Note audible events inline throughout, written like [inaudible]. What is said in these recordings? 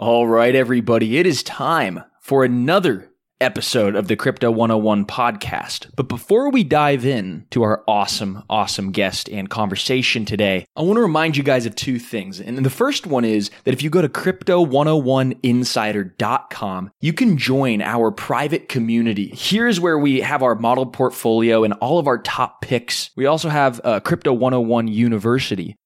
All right, everybody, it is time for another episode of the Crypto 101 podcast. But before we dive in to our awesome, awesome guest and conversation today, I want to remind you guys of two things. And the first one is that if you go to crypto101insider.com, you can join our private community. Here's where we have our model portfolio and all of our top picks. We also have uh, Crypto 101 University,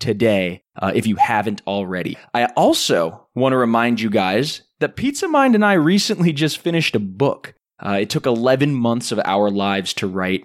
today uh, if you haven't already. I also want to remind you guys that Pizza Mind and I recently just finished a book. Uh, it took 11 months of our lives to write,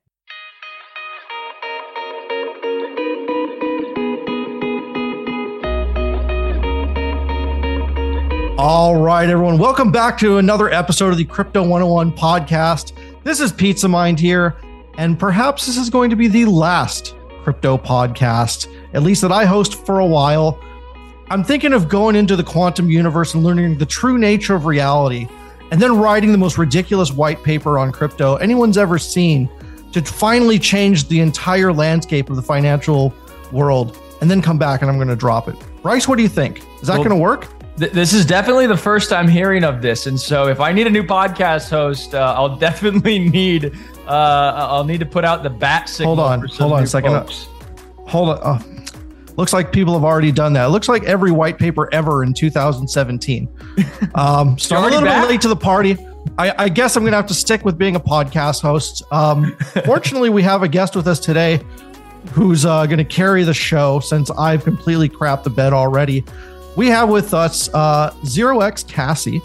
All right, everyone. Welcome back to another episode of the Crypto 101 podcast. This is Pizza Mind here, and perhaps this is going to be the last crypto podcast, at least that I host for a while. I'm thinking of going into the quantum universe and learning the true nature of reality, and then writing the most ridiculous white paper on crypto anyone's ever seen to finally change the entire landscape of the financial world, and then come back and I'm going to drop it. Bryce, what do you think? Is that well, going to work? Th- this is definitely the first I'm hearing of this, and so if I need a new podcast host, uh, I'll [laughs] definitely need uh, I'll need to put out the bat signal. Hold on, hold on a second. Folks. Hold on. Oh, looks like people have already done that. It looks like every white paper ever in 2017. [laughs] Um, so I'm a little back? bit late to the party. I, I guess I'm going to have to stick with being a podcast host. Um, [laughs] fortunately, we have a guest with us today who's uh, going to carry the show since I've completely crapped the bed already we have with us uh, Zero X Cassie,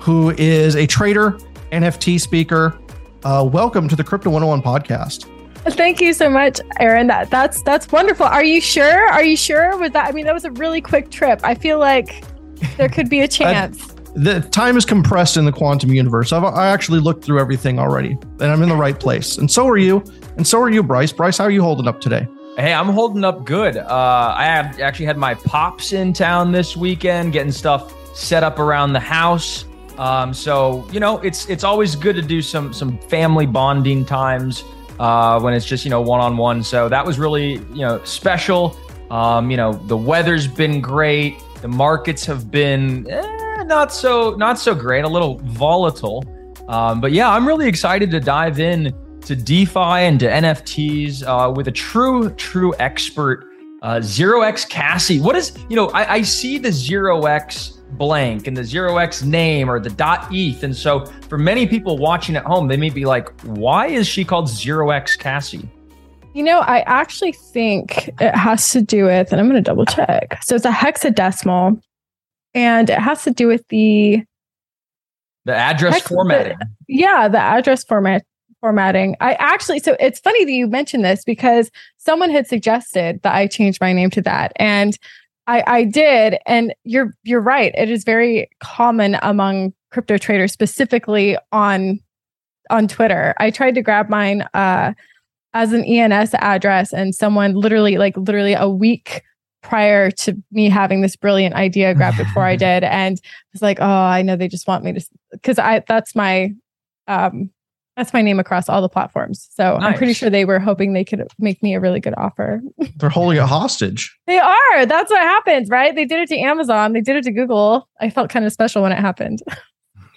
who is a trader, NFT speaker. Uh, welcome to the Crypto 101 podcast. Thank you so much, Aaron. That that's that's wonderful. Are you sure? Are you sure? Was that? I mean, that was a really quick trip. I feel like there could be a [laughs] chance. I, the time is compressed in the quantum universe. I've, I actually looked through everything already, and I'm in the right place. And so are you. And so are you, Bryce. Bryce, how are you holding up today? Hey, I'm holding up good. Uh, I have actually had my pops in town this weekend, getting stuff set up around the house. Um, so you know, it's it's always good to do some some family bonding times uh, when it's just you know one on one. So that was really you know special. Um, you know, the weather's been great. The markets have been eh, not so not so great, a little volatile. Um, but yeah, I'm really excited to dive in to DeFi and to NFTs uh, with a true, true expert, uh, Zero X Cassie. What is, you know, I, I see the Zero X blank and the Zero X name or the dot ETH. And so for many people watching at home, they may be like, why is she called Zero X Cassie? You know, I actually think it has to do with, and I'm going to double check. So it's a hexadecimal and it has to do with the the address hex- formatting. The, yeah, the address format formatting. I actually, so it's funny that you mentioned this because someone had suggested that I change my name to that. And I, I did. And you're, you're right. It is very common among crypto traders, specifically on, on Twitter. I tried to grab mine, uh, as an ENS address and someone literally like literally a week prior to me having this brilliant idea grabbed before I [laughs] did and was like, oh, I know they just want me to because I that's my um That's my name across all the platforms. So I'm pretty sure they were hoping they could make me a really good offer. [laughs] They're holding it hostage. They are. That's what happens, right? They did it to Amazon. They did it to Google. I felt kind of special when it happened. [laughs]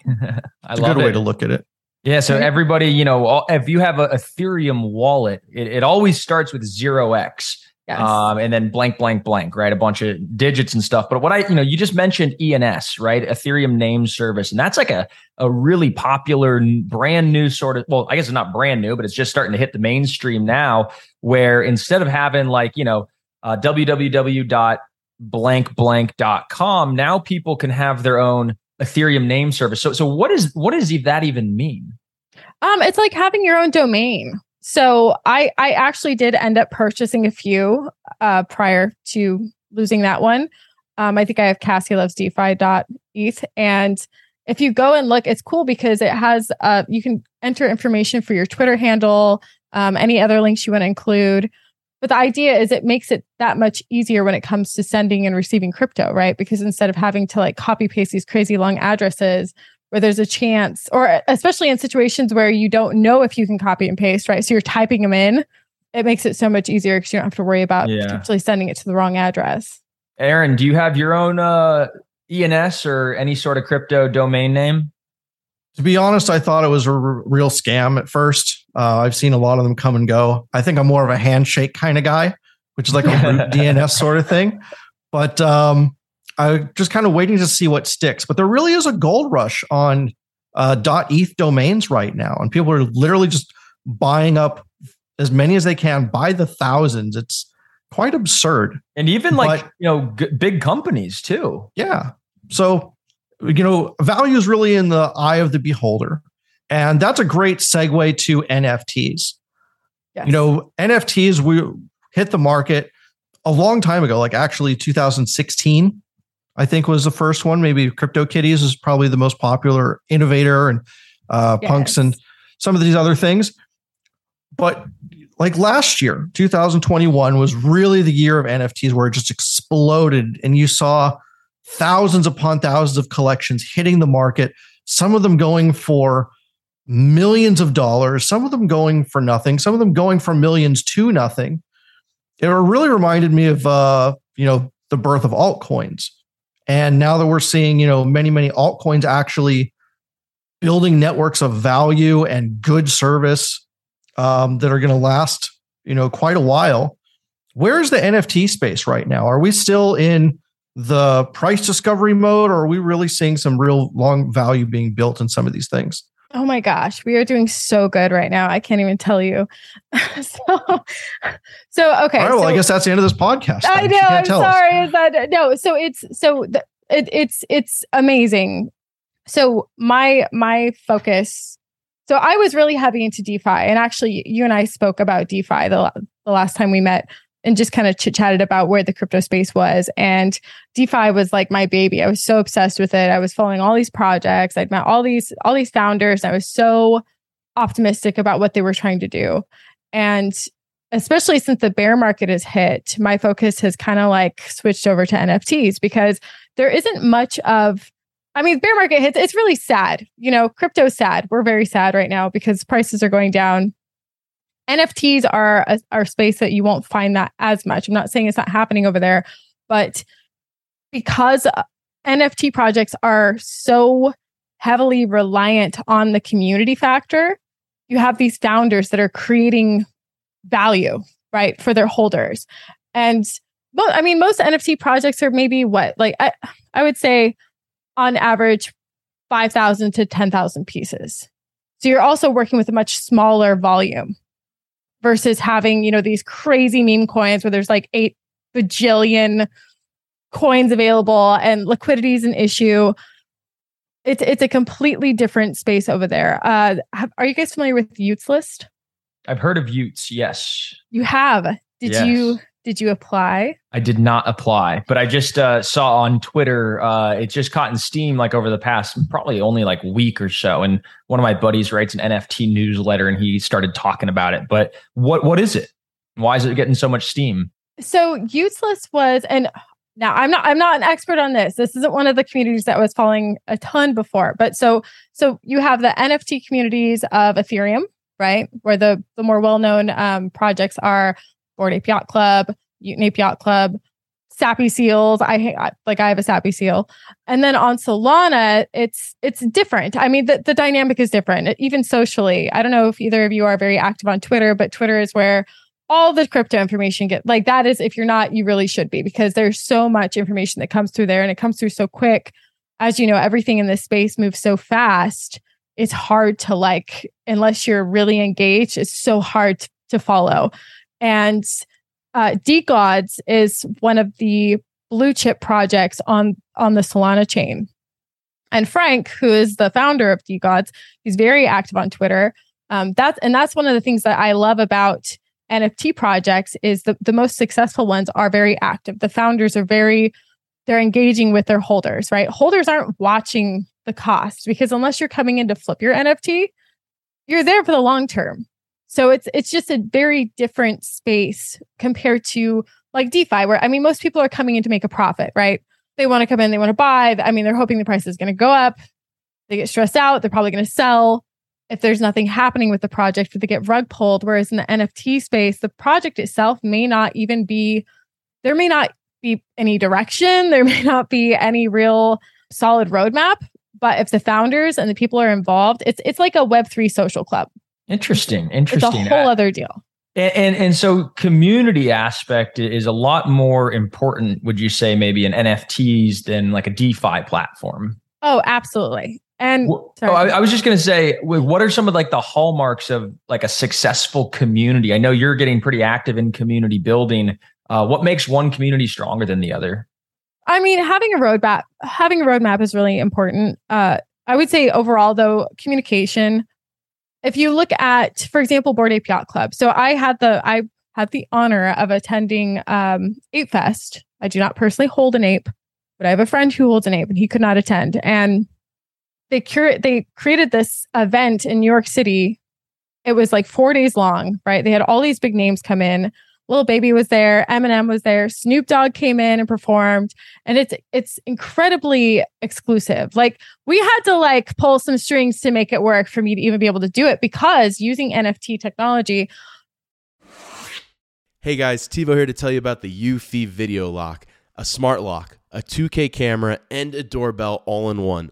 [laughs] I It's a love good way to look at it. Yeah. So everybody, you know, if you have a Ethereum wallet, it, it always starts with zero X. Yes. Um, and then blank, blank, blank, right? A bunch of digits and stuff. But what I, you know, you just mentioned ENS, right? Ethereum name service. And that's like a, a really popular, brand new sort of, well, I guess it's not brand new, but it's just starting to hit the mainstream now, where instead of having like, you know, uh, www.blankblank.com, now people can have their own Ethereum name service. So, so what is, what does that even mean? Um, it's like having your own domain. So I I actually did end up purchasing a few uh prior to losing that one. Um, I think I have Cassie loves DeFi.eth. And if you go and look, it's cool because it has uh you can enter information for your Twitter handle, um, any other links you want to include. But the idea is it makes it that much easier when it comes to sending and receiving crypto, right? Because instead of having to like copy paste these crazy long addresses, where there's a chance, or especially in situations where you don't know if you can copy and paste, right? So you're typing them in. It makes it so much easier because you don't have to worry about Yeah. potentially sending it to the wrong address. Aaron, do you have your own uh, ENS or any sort of crypto domain name? To be honest, I thought it was a r- real scam at first. Uh, I've seen a lot of them come and go. I think I'm more of a handshake kind of guy, which is like a [laughs] root DNS sort of thing. But um, I'm just kind of waiting to see what sticks. But there really is a gold rush on uh, .eth domains right now, and people are literally just buying up as many as they can by the thousands. It's quite absurd. And even like, But- you know, g- big companies too. Yeah. So, you know, value is really in the eye of the beholder. And that's a great segue to NFTs. Yes. You know, NFTs, we hit the market a long time ago, like actually 2016, I think was the first one. Maybe CryptoKitties is probably the most popular innovator and uh, punks and some of these other things. But like last year, 2021 was really the year of NFTs where it just exploded and you saw thousands upon thousands of collections hitting the market, some of them going for millions of dollars, some of them going for nothing, some of them going from millions to nothing. It really reminded me of uh, you know, the birth of altcoins. And now that we're seeing, you know, many, many altcoins actually building networks of value and good service um, that are going to last, you know, quite a while. Where's the NFT space right now? Are we still in the price discovery mode, or are we really seeing some real long value being built in some of these things? Oh my gosh, we are doing so good right now. I can't even tell you. [laughs] so, so okay. All right, well, I guess that's the end of this podcast. I know. I'm sorry. Is that no? So it's so the, it, it's it's amazing. So my my focus. So I was really heavy into DeFi, and actually, you and I spoke about DeFi the the last time we met, and just kind of chit chatted about where the crypto space was. And DeFi was like my baby. I was so obsessed with it. I was following all these projects. I'd met all these all these founders. I was so optimistic about what they were trying to do, and especially since the bear market has hit, my focus has kind of like switched over to NFTs because there isn't much of I mean, bear market hits, it's really sad. You know, crypto's sad. We're very sad right now because prices are going down. NFTs are a, are space that you won't find that as much. I'm not saying it's not happening over there, but because uh, NFT projects are so heavily reliant on the community factor, you have these founders that are creating value, right, for their holders. And well, I mean, most NFT projects are maybe what, like I, I would say on average 5,000 to 10,000 pieces. So you're also working with a much smaller volume versus having, you know, these crazy meme coins where there's like 8 bajillion coins available and liquidity is an issue. It's it's a completely different space over there. Uh, have, are you guys familiar with y00ts List? I've heard of y00ts. Yes. You have. Did Yes. you did you apply? I did not apply, but I just uh, saw on Twitter uh, it just caught in steam like over the past probably only like week or so. And one of my buddies writes an NFT newsletter, and he started talking about it. But what what is it? Why is it getting so much steam? So Useless was, and Now, I'm not I'm not an expert on this. This isn't one of the communities that was following a ton before. But so so you have the NFT communities of Ethereum, right? Where the the more well-known um, projects are Bored Ape Yacht Club, Mutant Ape Yacht Club, Sappy Seals. I, like I have a Sappy Seal. And then on Solana, it's it's different. I mean, the, the dynamic is different, even socially. I don't know if either of you are very active on Twitter, but Twitter is where all the crypto information get like that is if you're not you really should be because there's so much information that comes through there and it comes through so quick as you know everything in this space moves so fast it's hard to like unless you're really engaged it's so hard to follow and uh DeGods is one of the blue chip projects on on the solana chain and frank who is the founder of DeGods he's very active on twitter um that's and that's one of the things that i love about NFT projects is the, the most successful ones are very active. The founders are very, they're engaging with their holders, right? Holders aren't watching the cost because unless you're coming in to flip your NFT, you're there for the long term. So it's it's just a very different space compared to like DeFi, where I mean, most people are coming in to make a profit, right? They want to come in, they want to buy. I mean, they're hoping the price is going to go up. They get stressed out. They're probably going to sell if there's nothing happening with the project, they get rug pulled. Whereas in the NFT space, the project itself may not even be, there may not be any direction, [laughs] there may not be any real solid roadmap. But if the founders and the people are involved, it's it's like a Web three social club. Interesting. Interesting. It's a whole other deal. And, and, and so community aspect is a lot more important, would you say, maybe in NFTs than like a DeFi platform? Oh, absolutely. And oh, I, I, was just going to say, what are some of like the hallmarks of like a successful community? I know you're getting pretty active in community building. Uh, what makes one community stronger than the other? I mean, having a roadmap, having a roadmap is really important. Uh, I would say overall, though, communication. If you look at, for example, Bored Ape Yacht Club. So I had the I had the honor of attending um, Ape Fest. I do not personally hold an ape, but I have a friend who holds an ape, and he could not attend. And they cure they created this event in New York City. It was like four days long, right? They had all these big names come in. Lil Baby was there, Eminem was there, Snoop Dogg came in and performed, and it's it's incredibly exclusive. Like we had to like pull some strings to make it work for me to even be able to do it because using NFT technology. Hey guys, Tivo here to tell you about the Eufy Video Lock, a smart lock, a 2K camera, and a doorbell all in one.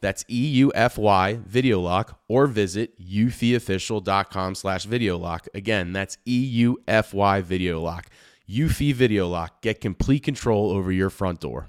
That's E U F Y Video Lock, or visit eufyofficial.com slash video lock. Again, that's E U F Y Video Lock. Eufy Video Lock. Get complete control over your front door.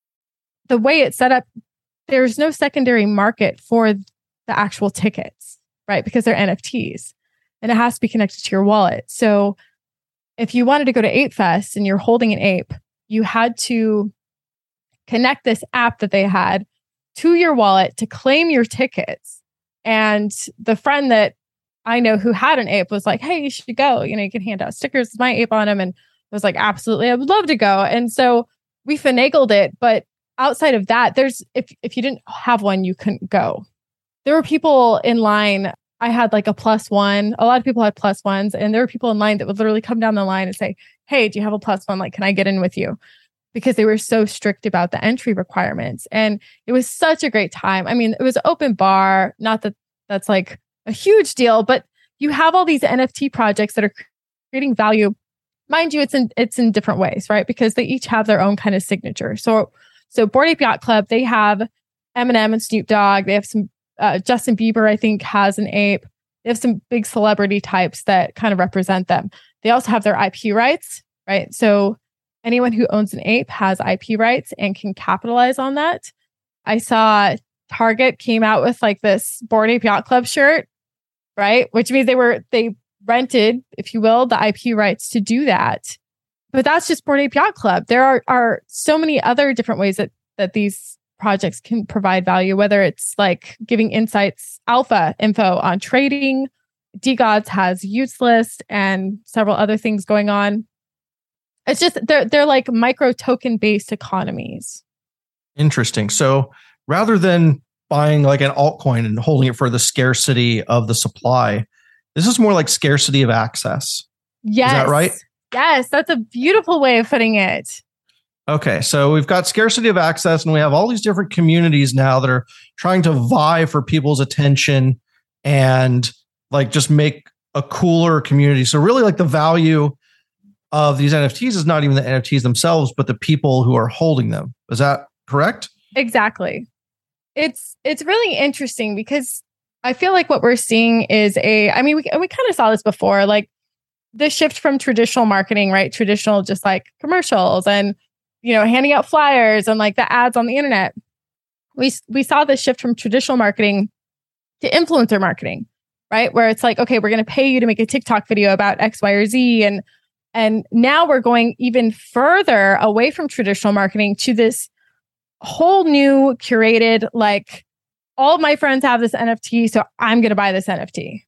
the way it's set up, there's no secondary market for the actual tickets, right? Because they're NFTs and it has to be connected to your wallet. So if you wanted to go to Ape Fest and you're holding an ape, you had to connect this app that they had to your wallet to claim your tickets. And the friend that I know who had an ape was like, Hey, you should go. You know, you can hand out stickers with my ape on them. And I was like, Absolutely, I would love to go. And so we finagled it. But outside of that, there's if if you didn't have one, you couldn't go. There were people in line. I had like a plus one. A lot of people had plus ones, and there were people in line that would literally come down the line and say, Hey, do you have a plus one? Like, can I get in with you? because they were so strict about the entry requirements. And it was such a great time. I mean, it was open bar, not that that's like a huge deal, but you have all these NFT projects that are creating value. Mind you, it's in it's in different ways, right? Because they each have their own kind of signature. So so Bored Ape Yacht Club, they have Eminem and Snoop Dogg. They have some uh, Justin Bieber, I think, has an ape. They have some big celebrity types that kind of represent them. They also have their IP rights, right? So anyone who owns an ape has IP rights and can capitalize on that. I saw Target came out with like this Bored Ape Yacht Club shirt, right? Which means they were they rented, if you will, the IP rights to do that. But that's just Bored Ape Yacht Club. There are are so many other different ways that that these projects can provide value, whether it's like giving insights, alpha info on trading. DeGods has useless and several other things going on. It's just they're they're like micro token based economies. Interesting. So rather than buying like an altcoin and holding it for the scarcity of the supply, this is more like scarcity of access. Yes. Is that right? Yes, that's a beautiful way of putting it. Okay, so we've got scarcity of access, and we have all these different communities now that are trying to vie for people's attention and like just make a cooler community. So, really, like the value of these NFTs is not even the NFTs themselves, but the people who are holding them. Is that correct? Exactly. It's it's really interesting because I feel like what we're seeing is a I mean we we kind of saw this before like the shift from traditional marketing, right? Traditional just like commercials and you know handing out flyers and like the ads on the internet. We we saw the shift from traditional marketing to influencer marketing, right? Where it's like okay, we're going to pay you to make a TikTok video about X, Y, or Z and and now we're going even further away from traditional marketing to this whole new curated, like, all my friends have this NFT, so I'm going to buy this NFT,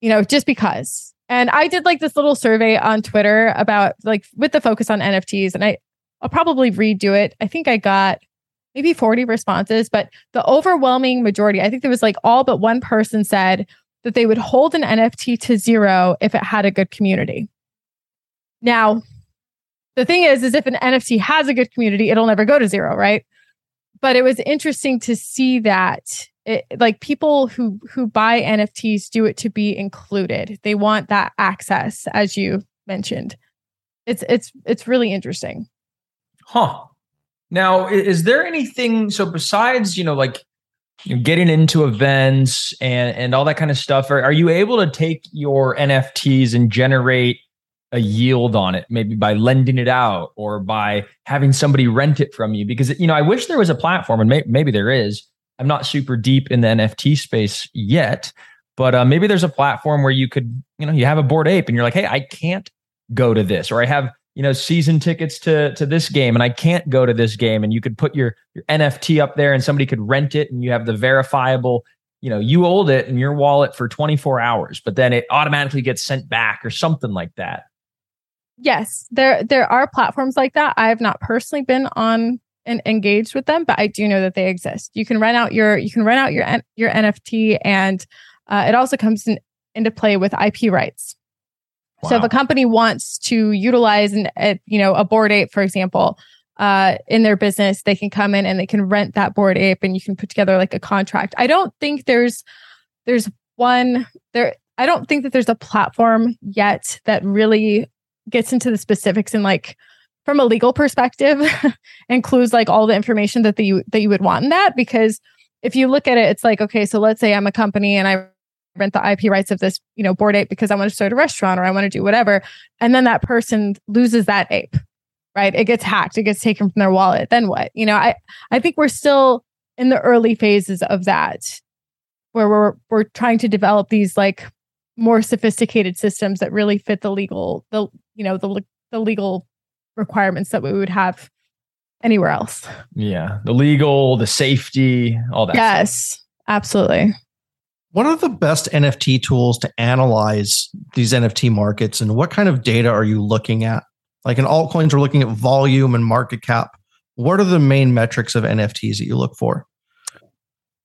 you know, just because. And I did like this little survey on Twitter about like with the focus on NFTs, and I, I'll probably redo it. I think I got maybe 40 responses, but the overwhelming majority, I think there was like all but one person said that they would hold an NFT to zero if it had a good community. Now, the thing is, is if an NFT has a good community, it'll never go to zero, right? But it was interesting to see that it, like people who who buy NFTs do it to be included. They want that access, as you mentioned. It's it's it's really interesting. Huh. Now, is there anything so besides, you know, like getting into events and and all that kind of stuff, are, are you able to take your NFTs and generate a yield on it, maybe by lending it out or by having somebody rent it from you. Because, you know, I wish there was a platform, and may- maybe there is. I'm not super deep in the NFT space yet, but uh, maybe there's a platform where you could, you know, you have a Bored Ape and you're like, hey, I can't go to this, or I have, you know, season tickets to to this game and I can't go to this game, and you could put your your NFT up there and somebody could rent it, and you have the verifiable you know you hold it in your wallet for 24 hours but then it automatically gets sent back or something like that yes, there there are platforms like that. I have not personally been on and engaged with them, but I do know that they exist. You can rent out your you can rent out your your NFT, and uh, it also comes in, into play with IP rights. Wow. So if a company wants to utilize an a, you know a Bored Ape, for example, uh, in their business, they can come in and they can rent that Bored Ape, and you can put together like a contract. I don't think there's there's one there. I don't think that there's a platform yet that really gets into the specifics and like from a legal perspective [laughs] includes like all the information that the, you that you would want in that because if you look at it it's like okay so let's say i'm a company and i rent the ip rights of this you know Bored Ape because i want to start a restaurant or i want to do whatever and then that person loses that ape right? It gets hacked it gets taken from their wallet then what? You know i i think we're still in the early phases of that where we're we're trying to develop these like more sophisticated systems that really fit the legal the you know the the legal requirements that we would have anywhere else. Yeah. The legal, the safety, all that. Yes, stuff. absolutely. What are the best NFT tools to analyze these NFT markets and what kind of data are you looking at? Like in altcoins, we're looking at volume and market cap. What are the main metrics of NFTs that you look for?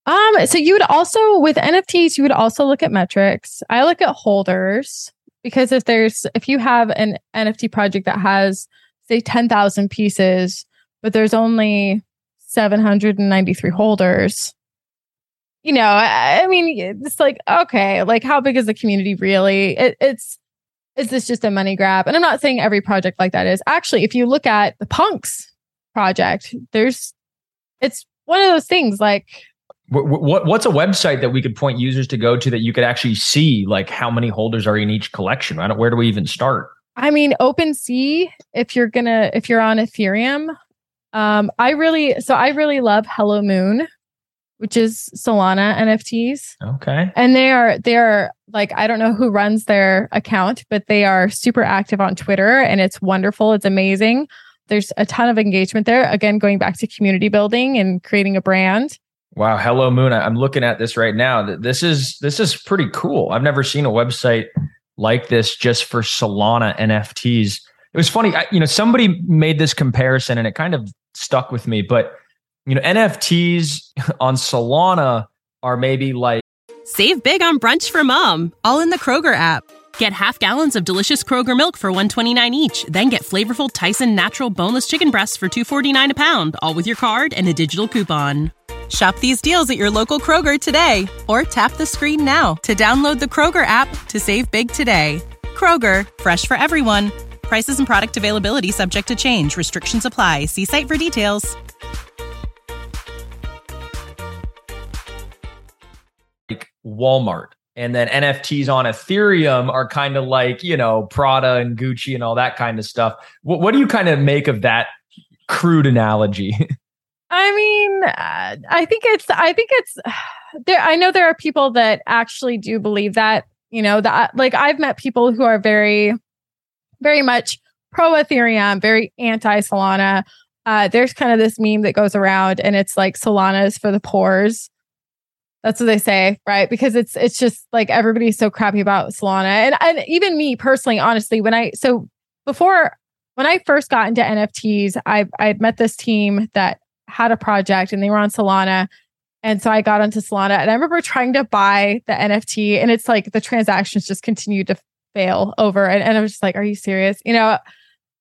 Um, so you would also with NFTs, you would also look at metrics. I look at holders because if there's if you have an NFT project that has say 10,000 pieces, but there's only 793 holders, you know, I, I, mean, it's like, okay, like how big is the community really? It, it's, is this just a money grab? And I'm not saying every project like that is. Actually, if you look at the punks project, there's, it's one of those things like, what, what, what's a website that we could point users to go to that you could actually see like how many holders are in each collection? I don't, where do we even start? I mean, OpenSea, if you're gonna, if you're on Ethereum, um, I really, so I really love Hello Moon which is Solana NFTs. Okay. And they are they are like I don't know who runs their account, but they are super active on Twitter and it's wonderful. It's amazing. There's a ton of engagement there. Again, going back to community building and creating a brand. Wow, Hello Moon. I'm looking at this right now. This is this is pretty cool. I've never seen a website like this just for Solana NFTs. It was funny, I, you know, somebody made this comparison and it kind of stuck with me, but you know, NFTs [laughs] on Solana are maybe like Save big on brunch for mom, all in the Kroger app. Get half gallons of delicious Kroger milk for 129 each, then get flavorful Tyson natural boneless chicken breasts for 249 a pound, all with your card and a digital coupon. Shop these deals at your local Kroger today or tap the screen now to download the Kroger app to save big today. Kroger, fresh for everyone. Prices and product availability subject to change. Restrictions apply. See site for details. Like Walmart. And then NFTs on Ethereum are kind of like, you know, Prada and Gucci and all that kind of stuff. What, what do you kind of make of that crude analogy? [laughs] I mean, uh, I think it's, I think it's [sighs] there. I know there are people that actually do believe that, you know, that like I've met people who are very, very much pro Ethereum, very anti Solana. Uh, there's kind of this meme that goes around and it's like Solana is for the pores. That's what they say, right? Because it's it's just like everybody's so crappy about Solana. And and even me personally, honestly, when I so before when I first got into NFTs, I I met this team that had a project and they were on Solana. And so I got onto Solana and I remember trying to buy the NFT and it's like the transactions just continued to fail over. And, and I was just like, are you serious? You know,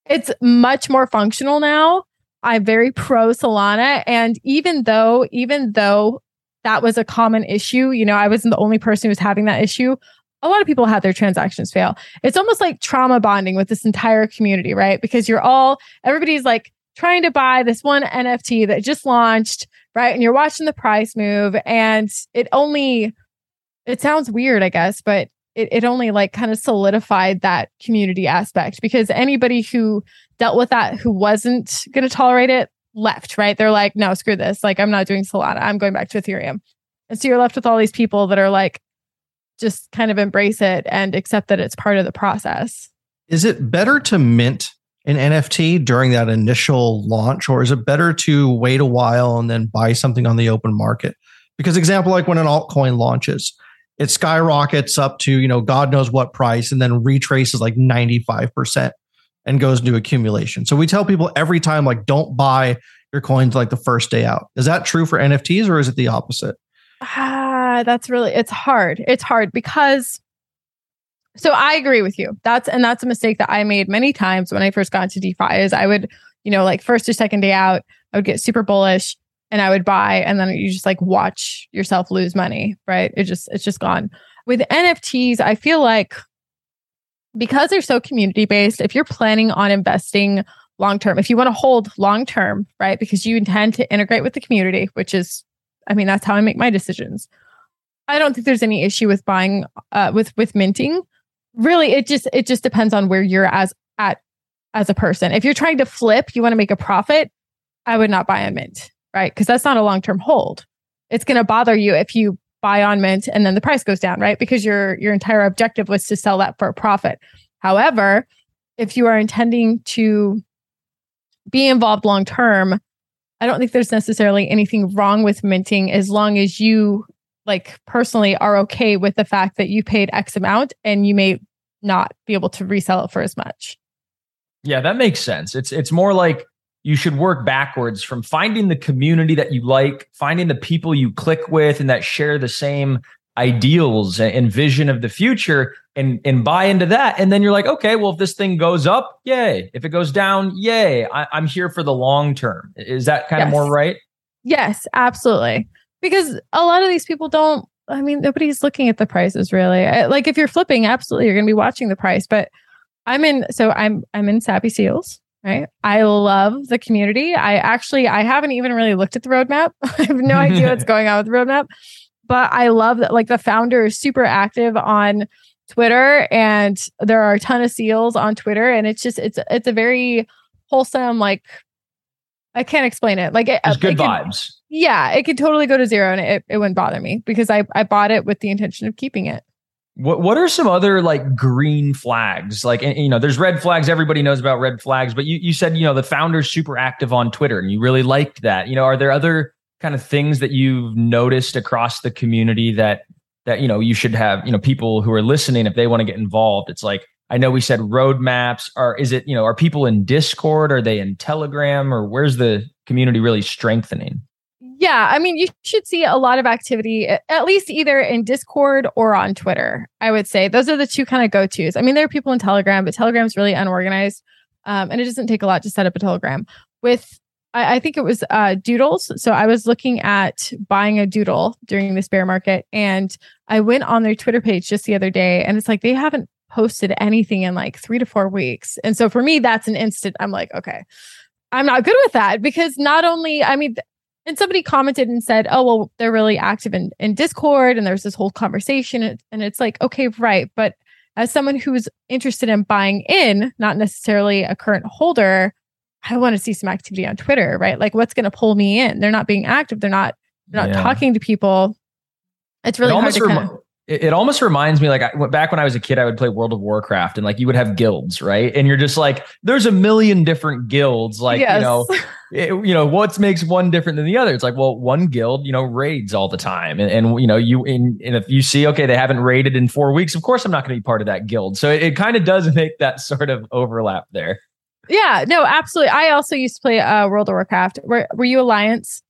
it's much more functional now. I'm very pro Solana. And even though, even though that was a common issue. You know, I wasn't the only person who was having that issue. A lot of people had their transactions fail. It's almost like trauma bonding with this entire community, right? Because you're all, everybody's like trying to buy this one NFT that just launched, right? And you're watching the price move and it only, it sounds weird, I guess, but it, it only like kind of solidified that community aspect because anybody who dealt with that who wasn't going to tolerate it left, right? They're like, no, screw this. Like, I'm not doing Solana. I'm going back to Ethereum. And so you're left with all these people that are like, just kind of embrace it and accept that it's part of the process. Is it better to mint an NFT during that initial launch, or is it better to wait a while and then buy something on the open market? Because example, like when an altcoin launches, it skyrockets up to, you know, God knows what price and then retraces like 95% and goes into accumulation. So we tell people every time, like, don't buy your coins like the first day out. Is that true for NFTs or is it the opposite? Ah, that's really, it's hard. It's hard because, so I agree with you. That's, and that's a mistake that I made many times when I first got into DeFi is I would, you know, like first or second day out, I would get super bullish and I would buy and then you just like watch yourself lose money, right? It just, it's just gone. With NFTs, I feel like because they're so community based, if you're planning on investing long term, if you want to hold long term, right, because you intend to integrate with the community, which is, I mean, that's how I make my decisions. I don't think there's any issue with buying, uh, with with minting. Really, it just it just depends on where you're as at as a person. If you're trying to flip, you want to make a profit, I would not buy a mint, right? Because that's not a long term hold. It's going to bother you if you buy on mint and then the price goes down, right? Because your your entire objective was to sell that for a profit. However, if you are intending to be involved long term, I don't think there's necessarily anything wrong with minting as long as you like personally are okay with the fact that you paid X amount and you may not be able to resell it for as much. Yeah, that makes sense. It's it's more like you should work backwards from finding the community that you like, finding the people you click with and that share the same ideals and vision of the future and and buy into that and then you're like okay well if this thing goes up yay if it goes down yay I, am here for the long term is that kind yes. of more right yes absolutely because a lot of these people don't i mean nobody's looking at the prices really like if you're flipping absolutely you're going to be watching the price but i'm in so i'm i'm in sappy seals right i love the community i actually i haven't even really looked at the roadmap [laughs] i have no idea what's [laughs] going on with the roadmap but I love that like the founder is super active on Twitter and there are a ton of seals on Twitter and it's just it's it's a very wholesome like I can't explain it. Like it, it's uh, good it vibes. Yeah, it could totally go to zero and it, it wouldn't bother me because I I bought it with the intention of keeping it. What what are some other like green flags? Like eh, you know, there's red flags. Everybody knows about red flags, but you you said you know the founder's super active on Twitter and you really liked that. You know, are there other kind of things that you've noticed across the community that that you know you should have you know people who are listening if they want to get involved it's like i know we said roadmaps are is it you know are people in discord are they in telegram or where's the community really strengthening yeah i mean you should see a lot of activity at least either in discord or on twitter i would say those are the two kind of go-to's i mean there are people in telegram but telegram's really unorganized um, and it doesn't take a lot to set up a telegram with I, I think it was uh, doodles. So I was looking at buying a doodle during this bear market, and I went on their Twitter page just the other day, and it's like they haven't posted anything in like three to four weeks. And so for me, that's an instant. I'm like, okay, I'm not good with that because not only, I mean, and somebody commented and said, oh, well, they're really active in, in Discord and there's this whole conversation. And it's like, okay, right. But as someone who's interested in buying in, not necessarily a current holder, I want to see some activity on Twitter, right? Like what's going to pull me in? They're not being active. They're not, they're not yeah. talking to people. It's really it hard to rem- kind of- it, almost reminds me like I, back when I was a kid, I would play World of Warcraft and like you would have guilds, right? And you're just like, there's a million different guilds. Like, yes. you know, [laughs] it, you know, what makes one different than the other? It's like, well, one guild, you know, raids all the time. And, and you know, you, in, and if you see, okay, they haven't raided in four weeks, of course I'm not going to be part of that guild. So it, it kind of does [laughs] make that sort of overlap there. Yeah, no, absolutely. I also used to play uh, World of Warcraft. Were Were you Alliance?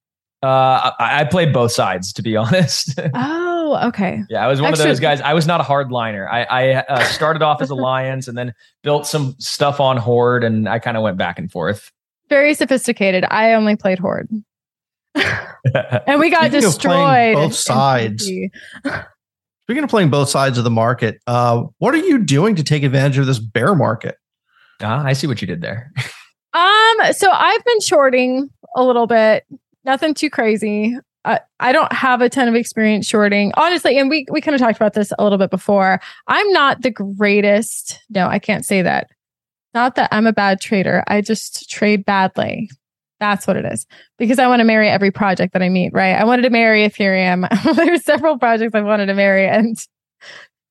Uh, I, I played both sides, to be [laughs] honest. oh, okay. Yeah, I was one Extra- of those guys. I was not a hardliner. I, I uh, started off as Alliance and then built some stuff on Horde, and I kind of went back and forth. Very sophisticated. I only played Horde, [laughs] and we got Speaking destroyed. both sides. Speaking of playing both sides of the market, uh, what are you doing to take advantage of this bear market? Ah, I see what you did there. [laughs] um, so I've been shorting a little bit. Nothing too crazy. I, I don't have a ton of experience shorting, honestly. And we we kind of talked about this a little bit before. I'm not the greatest. No, I can't say that. Not that I'm a bad trader. I just trade badly. That's what it is. Because I want to marry every project that I meet, right? I wanted to marry Ethereum. [laughs] There's several projects I wanted to marry, and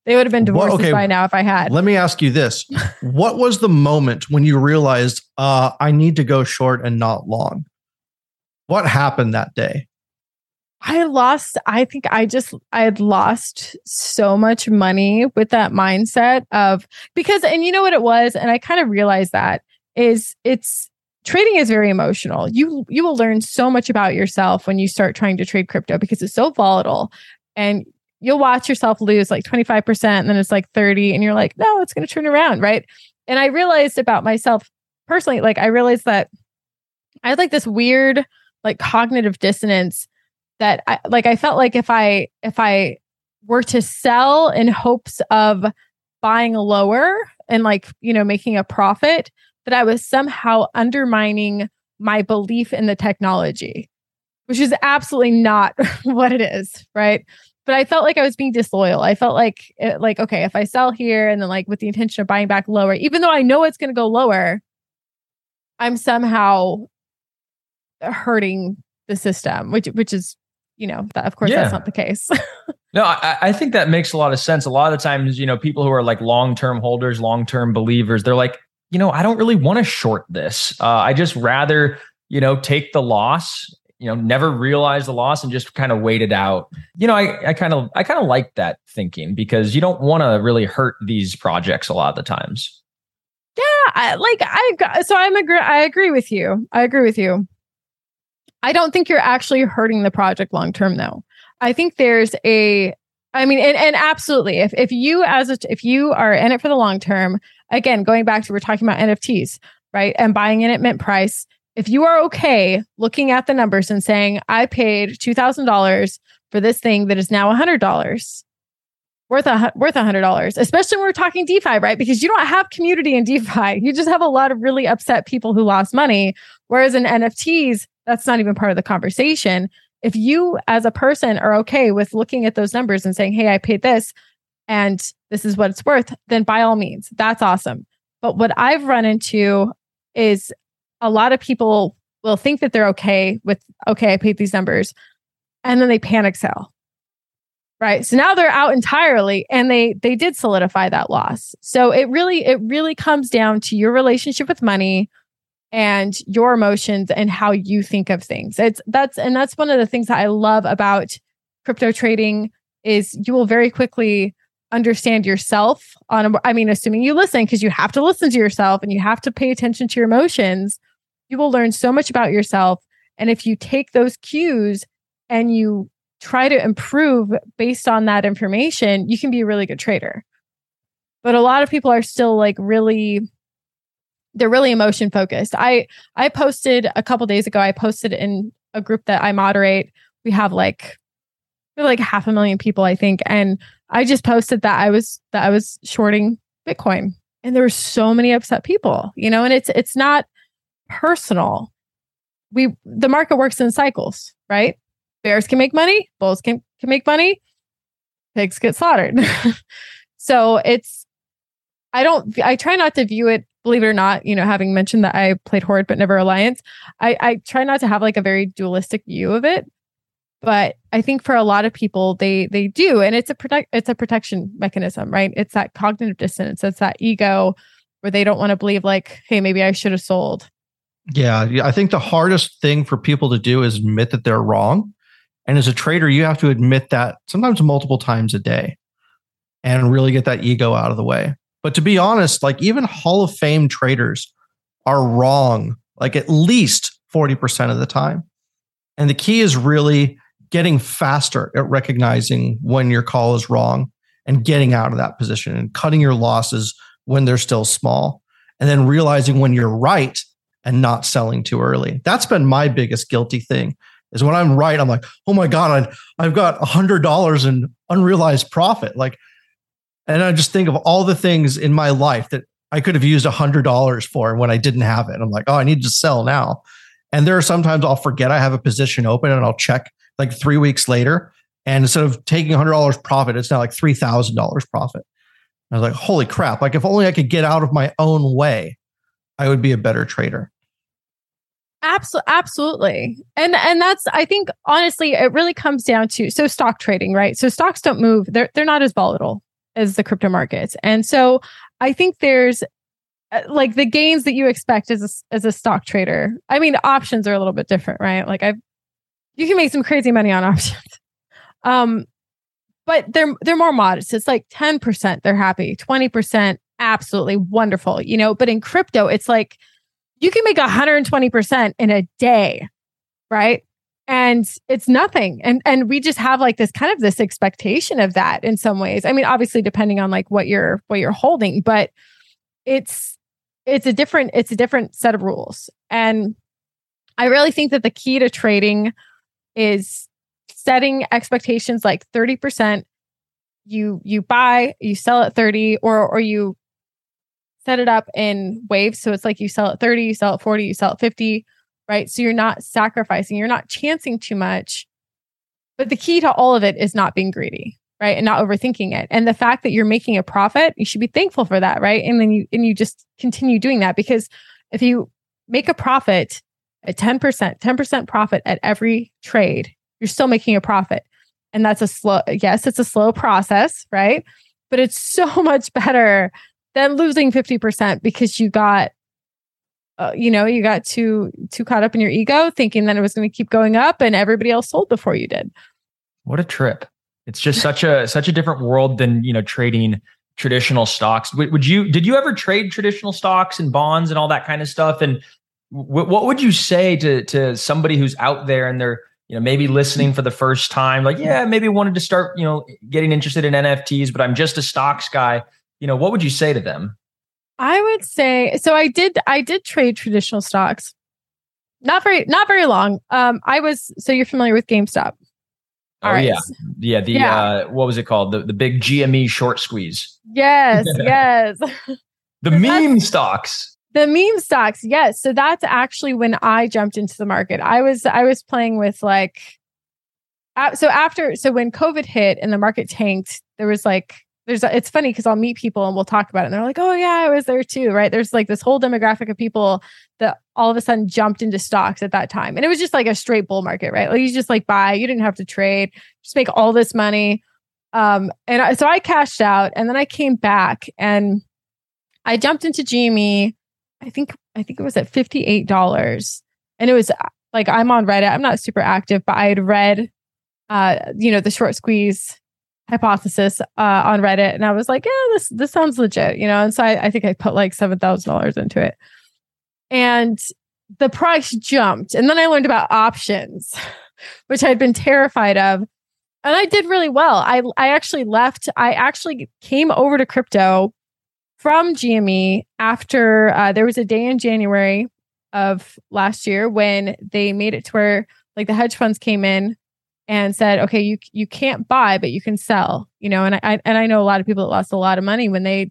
they would have been divorced okay, by now if I had. Let me ask you this. [laughs] what was the moment when you realized uh, I need to go short and not long? What happened that day? I lost, I think I just, I had lost so much money with that mindset of because, and you know what it was? And I kind of realized that is it's, trading is very emotional. You, you will learn so much about yourself when you start trying to trade crypto because it's so volatile and you'll watch yourself lose like 25% and then it's like 30 and you're like, no, it's going to turn around. Right. And I realized about myself personally, like I realized that I had like this weird, like cognitive dissonance that I like, I felt like if I, if I were to sell in hopes of buying lower and like, you know, making a profit, that I was somehow undermining my belief in the technology, which is absolutely not [laughs] what it is. Right but I felt like I was being disloyal. I felt like it, like okay, if I sell here and then like with the intention of buying back lower, even though I know it's going to go lower, I'm somehow hurting the system, which which is you know that of course yeah. that's not the case. [laughs] no, I, I think that makes a lot of sense. A lot of times, you know, people who are like long term holders, long term believers, they're like you know, I don't really want to short this. Uh, I just rather, you know, take the loss, you know, never realize the loss and just kind of wait it out. You know, I, I kind of, I kind of like that thinking because you don't want to really hurt these projects a lot of the times. Yeah, I, like I so I'm agree. I agree with you. I agree with you. I don't think you're actually hurting the project long term, though. I think there's a I mean, and, and absolutely, if if you as a, if you are in it for the long term, again, going back to we're talking about NFTs, right, and buying in at mint price. If you are okay looking at the numbers and saying, I paid two thousand dollars for this thing that is now a hundred dollars, worth a worth a hundred dollars, especially when we're talking DeFi, right? Because you don't have community in DeFi. You just have a lot of really upset people who lost money. Whereas in NFTs, that's not even part of the conversation if you as a person are okay with looking at those numbers and saying, hey, I paid this and this is what it's worth, then by all means, that's awesome. But what I've run into is a lot of people will think that they're okay with, okay, I paid these numbers. And then they panic sell. Right. So now they're out entirely and they they did solidify that loss. So it really, it really comes down to your relationship with money, and your emotions and how you think of things. It's that's and that's one of the things that I love about crypto trading is you will very quickly understand yourself on I mean assuming you listen because you have to listen to yourself and you have to pay attention to your emotions. You will learn so much about yourself and if you take those cues and you try to improve based on that information, you can be a really good trader. But a lot of people are still like really they're really emotion focused. I I posted a couple days ago. I posted in a group that I moderate. We have like like half a million people, I think, and I just posted that I was that I was shorting Bitcoin, and there were so many upset people, you know. And it's it's not personal. We the market works in cycles, right? Bears can make money, bulls can can make money, pigs get slaughtered. [laughs] so it's I don't I try not to view it believe it or not, you know, having mentioned that I played Horde but never Alliance, I, I try not to have like a very dualistic view of it. But I think for a lot of people, they they do, and it's a protect it's a protection mechanism, right? It's that cognitive dissonance, it's that ego where they don't want to believe like, hey, maybe I should have sold. Yeah, yeah. I think the hardest thing for people to do is admit that they're wrong. And as a trader, you have to admit that sometimes multiple times a day and really get that ego out of the way. But to be honest, like even Hall of Fame traders are wrong, like at least 40% of the time. And the key is really getting faster at recognizing when your call is wrong and getting out of that position and cutting your losses when they're still small. And then realizing when you're right and not selling too early. That's been my biggest guilty thing is when I'm right, I'm like, oh my God, I've got a hundred dollars in unrealized profit. Like and I just think of all the things in my life that I could have used a hundred dollars for when I didn't have it. I'm like, oh, I need to sell now. And there are sometimes I'll forget I have a position open and I'll check like three weeks later. And instead of taking hundred dollars profit, it's now like three thousand dollars profit. I was like, holy crap! Like if only I could get out of my own way, I would be a better trader. Absolutely, absolutely, and and that's I think honestly, it really comes down to so stock trading, right? So stocks don't move; they're they're not as volatile as the crypto markets. And so I think there's uh, like the gains that you expect as a, as a stock trader. I mean, options are a little bit different, right? Like I've, you can make some crazy money on [laughs] options. Um, but they're, they're more modest. It's like 10% they're happy, 20% absolutely wonderful, you know, but in crypto, it's like you can make 120% in a day, right? And it's nothing. And and we just have like this kind of this expectation of that in some ways. I mean obviously depending on like what you're what you're holding but it's it's a different it's a different set of rules. And i really think that the key to trading is setting expectations like 30% you you buy you sell at 30 or or you set it up in waves. So it's like you sell at 30 you sell at 40 you sell at 50 right? So you're not sacrificing, you're not chancing too much. But the key to all of it is not being greedy, right? And not overthinking it. And the fact that you're making a profit, you should be thankful for that, right? And then you and you just continue doing that because if you make a profit at 10%, 10% profit at every trade, you're still making a profit. And that's a slow, yes, it's a slow process, right? But it's [laughs] so much better than losing 50% because you got uh, you know, you got too too caught up in your ego thinking that it was going to keep going up and everybody else sold before you did. What a trip. It's just such a [laughs] such a different world than, you know, trading traditional stocks. Would, you did you ever trade traditional stocks and bonds and all that kind of stuff and w- what would you say to to somebody who's out there and they're you know maybe listening for the first time like yeah maybe wanted to start you know getting interested in nfts but i'm just a stocks guy you know what would you say to them i would say so i did i did trade traditional stocks not very not very long um i was so you're familiar with gamestop oh right. yeah yeah the yeah. uh what was it called the, the big gme short squeeze yes [laughs] yes the meme stocks the meme stocks, yes. So that's actually when I jumped into the market. I was I was playing with like so after so when COVID hit and the market tanked, there was like there's it's funny because I'll meet people and we'll talk about it and they're like, "Oh yeah, I was there too." Right? There's like this whole demographic of people that all of a sudden jumped into stocks at that time. And it was just like a straight bull market, right? Like you just like buy, you didn't have to trade, just make all this money. Um and I, so I cashed out and then I came back and I jumped into GME I think I think it was at fifty eight dollars, and it was like I'm on Reddit. I'm not super active, but I had read, uh, you know, the short squeeze hypothesis uh, on Reddit, and I was like, yeah, this this sounds legit, you know. And so I, I think I put like seven thousand dollars into it, and the price jumped, and then I learned about options, [laughs] which I'd been terrified of, and I did really well. I I actually left. I actually came over to crypto from GME after uh, there was a day in January of last year when they made it to where like the hedge funds came in and said, okay, you you can't buy, but you can sell, you know, and I and I know a lot of people that lost a lot of money when they,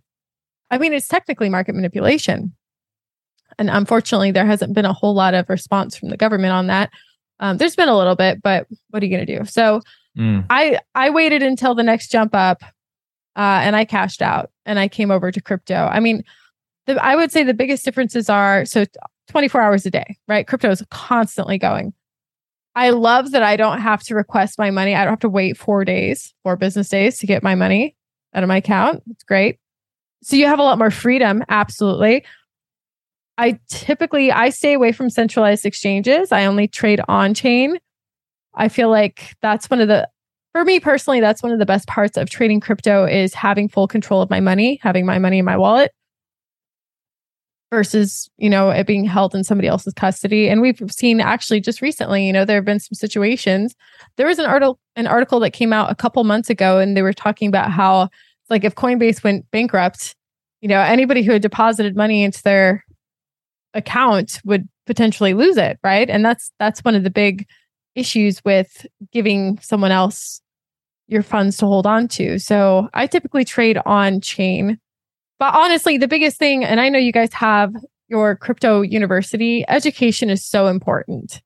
I mean, it's technically market manipulation, and unfortunately, there hasn't been a whole lot of response from the government on that. Um, there's been a little bit, but what are you going to do? So, mm. I I waited until the next jump up uh, and I cashed out and I came over to crypto. I mean, the, I would say the biggest differences are so 24 hours a day, right? Crypto is constantly going. I love that I don't have to request my money. I don't have to wait four days, four business days to get my money out of my account. It's great. So you have a lot more freedom. Absolutely. I typically I stay away from centralized exchanges. I only trade on chain. I feel like that's one of the for me personally, that's one of the best parts of trading crypto is having full control of my money, having my money in my wallet versus, you know, it being held in somebody else's custody. And we've seen actually just recently, you know, there have been some situations. There was an article an article that came out a couple months ago and they were talking about how like if Coinbase went bankrupt, you know, anybody who had deposited money into their account would potentially lose it, right? And that's that's one of the big issues with giving someone else your funds to hold on to. So I typically trade on chain. But honestly, the biggest thing, and I know you guys have your crypto university, education is so important.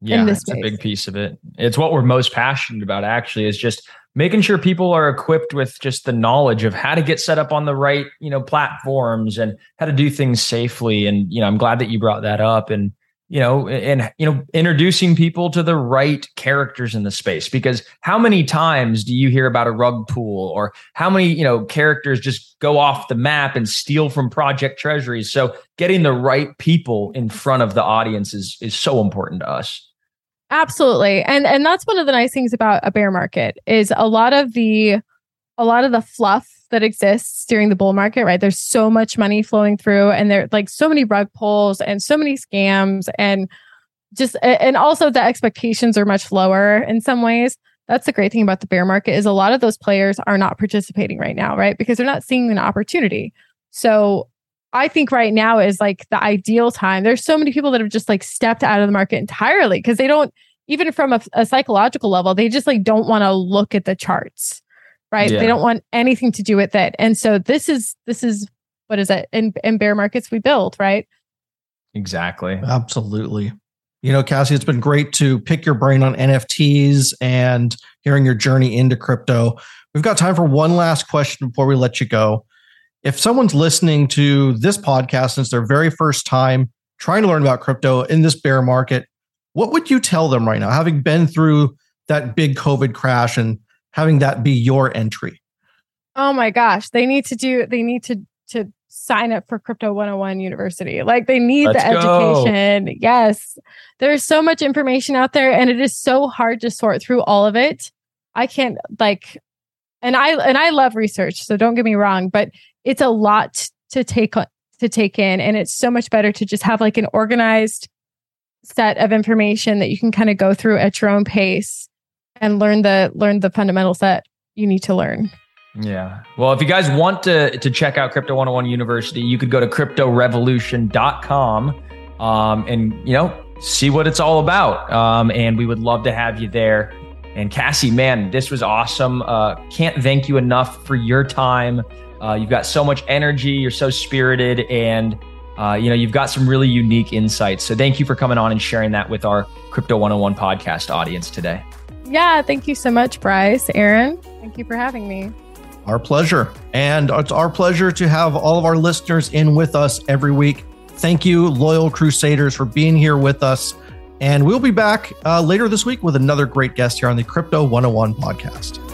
Yeah, it's a big piece of it. It's what we're most passionate about, actually, is just making sure people are equipped with just the knowledge of how to get set up on the right, you know, platforms and how to do things safely. And, you know, I'm glad that you brought that up. And you know, and you know, introducing people to the right characters in the space. Because how many times do you hear about a rug pull, or how many you know characters just go off the map and steal from project treasuries? So getting the right people in front of the audience is is so important to us. Absolutely, and and that's one of the nice things about a bear market is a lot of the a lot of the fluff that exists during the bull market, right? There's so much money flowing through and there like so many rug pulls and so many scams and just and also the expectations are much lower in some ways. That's the great thing about the bear market is a lot of those players are not participating right now, right? Because they're not seeing an opportunity. So I think right now is like the ideal time. There's so many people that have just like stepped out of the market entirely because they don't even from a, a psychological level, they just like don't want to look at the charts right? Yeah. They don't want anything to do with it. And so this is this is what is it? In in bear markets we build, right? Exactly. Absolutely. You know, Cassie, it's been great to pick your brain on NFTs and hearing your journey into crypto. We've got time for one last question before we let you go. If someone's listening to this podcast since their very first time trying to learn about crypto in this bear market, what would you tell them right now, having been through that big COVID crash and having that be your entry? Oh my gosh, they need to do they need to to sign up for Crypto 101 University. Like they need Let's the go. education. Yes. There's so much information out there and it is so hard to sort through all of it. I can't like and I and I love research, so don't get me wrong, but it's a lot to take to take in and it's so much better to just have like an organized set of information that you can kind of go through at your own pace and learn the learn the fundamentals that you need to learn. Yeah. Well, if you guys want to to check out Crypto 101 University, you could go to cryptorevolution.com um, and you know see what it's all about. Um, and we would love to have you there. And Cassie, man, this was awesome. Uh, can't thank you enough for your time. Uh, you've got so much energy. You're so spirited, and uh, you know you've got some really unique insights. So thank you for coming on and sharing that with our Crypto 101 podcast audience today. Yeah, thank you so much, Bryce, Aaron. Thank you for having me. Our pleasure. And it's our pleasure to have all of our listeners in with us every week. Thank you, loyal Crusaders, for being here with us. And we'll be back uh, later this week with another great guest here on the Crypto 101 podcast.